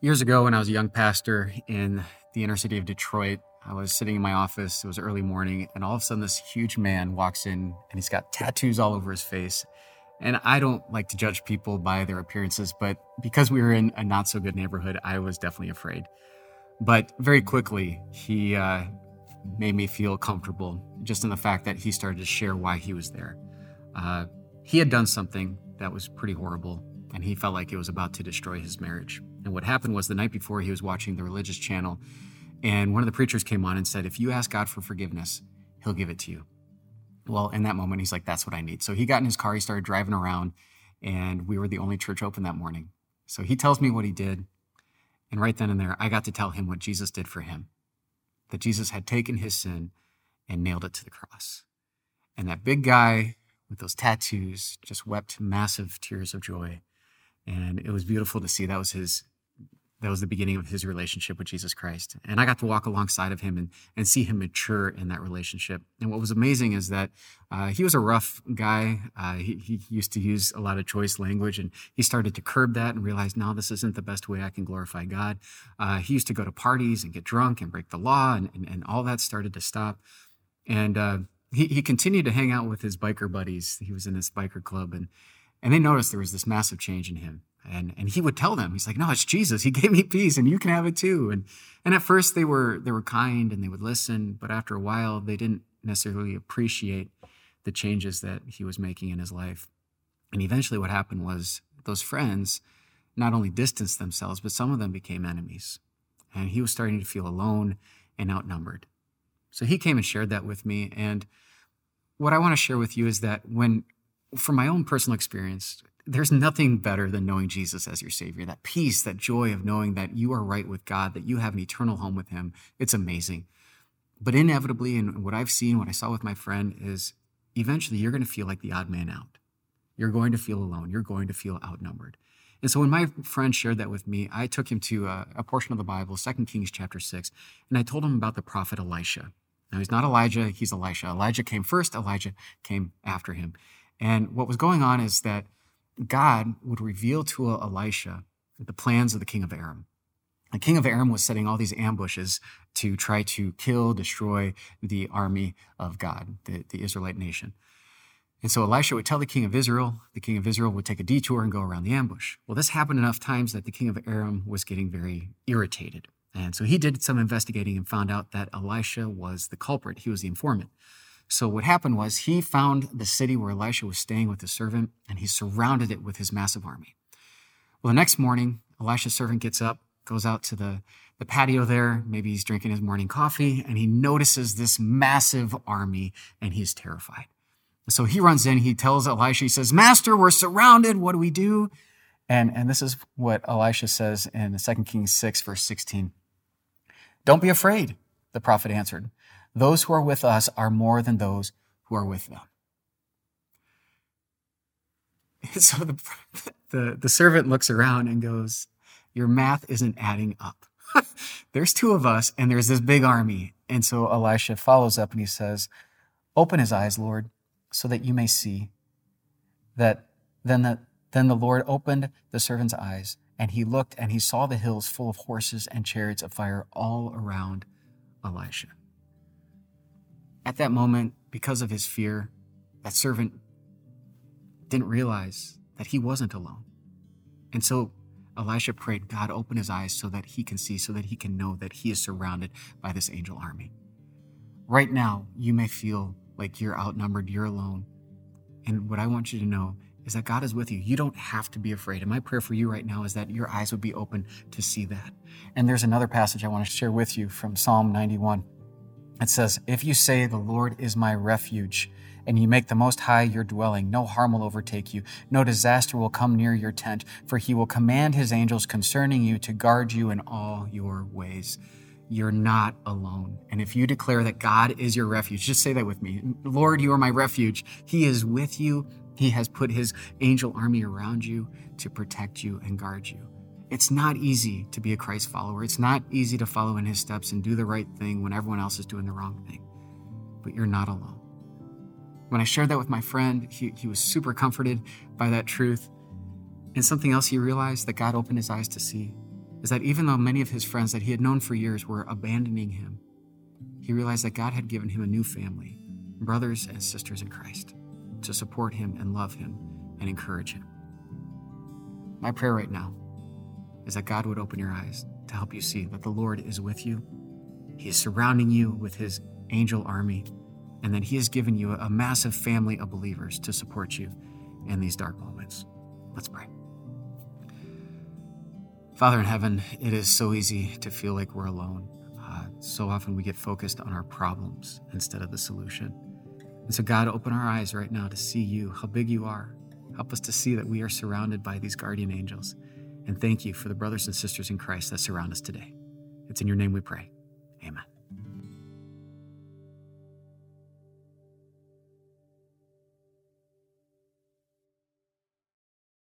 Years ago, when I was a young pastor in the inner city of Detroit, I was sitting in my office. It was early morning, and all of a sudden, this huge man walks in and he's got tattoos all over his face. And I don't like to judge people by their appearances, but because we were in a not so good neighborhood, I was definitely afraid. But very quickly, he uh, made me feel comfortable just in the fact that he started to share why he was there. Uh, he had done something that was pretty horrible, and he felt like it was about to destroy his marriage. And what happened was the night before he was watching the religious channel, and one of the preachers came on and said, If you ask God for forgiveness, he'll give it to you. Well, in that moment, he's like, That's what I need. So he got in his car, he started driving around, and we were the only church open that morning. So he tells me what he did. And right then and there, I got to tell him what Jesus did for him that Jesus had taken his sin and nailed it to the cross. And that big guy with those tattoos just wept massive tears of joy. And it was beautiful to see. That was his that was the beginning of his relationship with Jesus Christ. And I got to walk alongside of him and, and see him mature in that relationship. And what was amazing is that uh, he was a rough guy. Uh, he, he, used to use a lot of choice language, and he started to curb that and realize, no, this isn't the best way I can glorify God. Uh, he used to go to parties and get drunk and break the law, and, and, and all that started to stop. And uh, he, he continued to hang out with his biker buddies. He was in this biker club, and, and they noticed there was this massive change in him. And and he would tell them he's like no it's jesus. He gave me peace and you can have it too. And and at first they were they were kind and they would listen but after a while they didn't necessarily appreciate the changes that he was making in his life. And eventually what happened was those friends not only distanced themselves but some of them became enemies. And he was starting to feel alone and outnumbered. So he came and shared that with me. And what i want to share with you is that when from my own personal experience there's nothing better than knowing Jesus as your Savior. That peace, that joy of knowing that you are right with God, that you have an eternal home with Him. It's amazing. But inevitably, and what I've seen, what I saw with my friend, is eventually you're going to feel like the odd man out. You're going to feel alone. You're going to feel outnumbered. And so when my friend shared that with me, I took him to a, a portion of the Bible, 2 Kings chapter 6, and I told him about the prophet Elisha. Now, he's not Elijah, he's Elisha. Elijah came first, Elijah came after him. And what was going on is that God would reveal to Elisha the plans of the king of Aram. The king of Aram was setting all these ambushes to try to kill, destroy the army of God, the, the Israelite nation. And so Elisha would tell the king of Israel, the king of Israel would take a detour and go around the ambush. Well, this happened enough times that the king of Aram was getting very irritated. And so he did some investigating and found out that Elisha was the culprit. He was the informant. So what happened was he found the city where Elisha was staying with his servant, and he surrounded it with his massive army. Well, the next morning, Elisha's servant gets up, goes out to the, the patio there. Maybe he's drinking his morning coffee, and he notices this massive army, and he's terrified. So he runs in, he tells Elisha, he says, Master, we're surrounded. What do we do? And, and this is what Elisha says in 2 Kings 6, verse 16. Don't be afraid, the prophet answered. Those who are with us are more than those who are with them. So the, the, the servant looks around and goes, Your math isn't adding up. there's two of us, and there's this big army. And so Elisha follows up and he says, Open his eyes, Lord, so that you may see. That then the, then the Lord opened the servant's eyes, and he looked and he saw the hills full of horses and chariots of fire all around Elisha. At that moment, because of his fear, that servant didn't realize that he wasn't alone. And so Elisha prayed, God, open his eyes so that he can see, so that he can know that he is surrounded by this angel army. Right now, you may feel like you're outnumbered, you're alone. And what I want you to know is that God is with you. You don't have to be afraid. And my prayer for you right now is that your eyes would be open to see that. And there's another passage I want to share with you from Psalm 91. It says, If you say, The Lord is my refuge, and you make the Most High your dwelling, no harm will overtake you, no disaster will come near your tent, for he will command his angels concerning you to guard you in all your ways. You're not alone. And if you declare that God is your refuge, just say that with me Lord, you are my refuge. He is with you. He has put his angel army around you to protect you and guard you. It's not easy to be a Christ follower. It's not easy to follow in his steps and do the right thing when everyone else is doing the wrong thing. But you're not alone. When I shared that with my friend, he, he was super comforted by that truth. And something else he realized that God opened his eyes to see is that even though many of his friends that he had known for years were abandoning him, he realized that God had given him a new family, brothers and sisters in Christ, to support him and love him and encourage him. My prayer right now is that God would open your eyes to help you see that the Lord is with you. He is surrounding you with his angel army, and that he has given you a massive family of believers to support you in these dark moments. Let's pray. Father in heaven, it is so easy to feel like we're alone. Uh, so often we get focused on our problems instead of the solution. And so, God, open our eyes right now to see you, how big you are. Help us to see that we are surrounded by these guardian angels. And thank you for the brothers and sisters in Christ that surround us today. It's in your name we pray.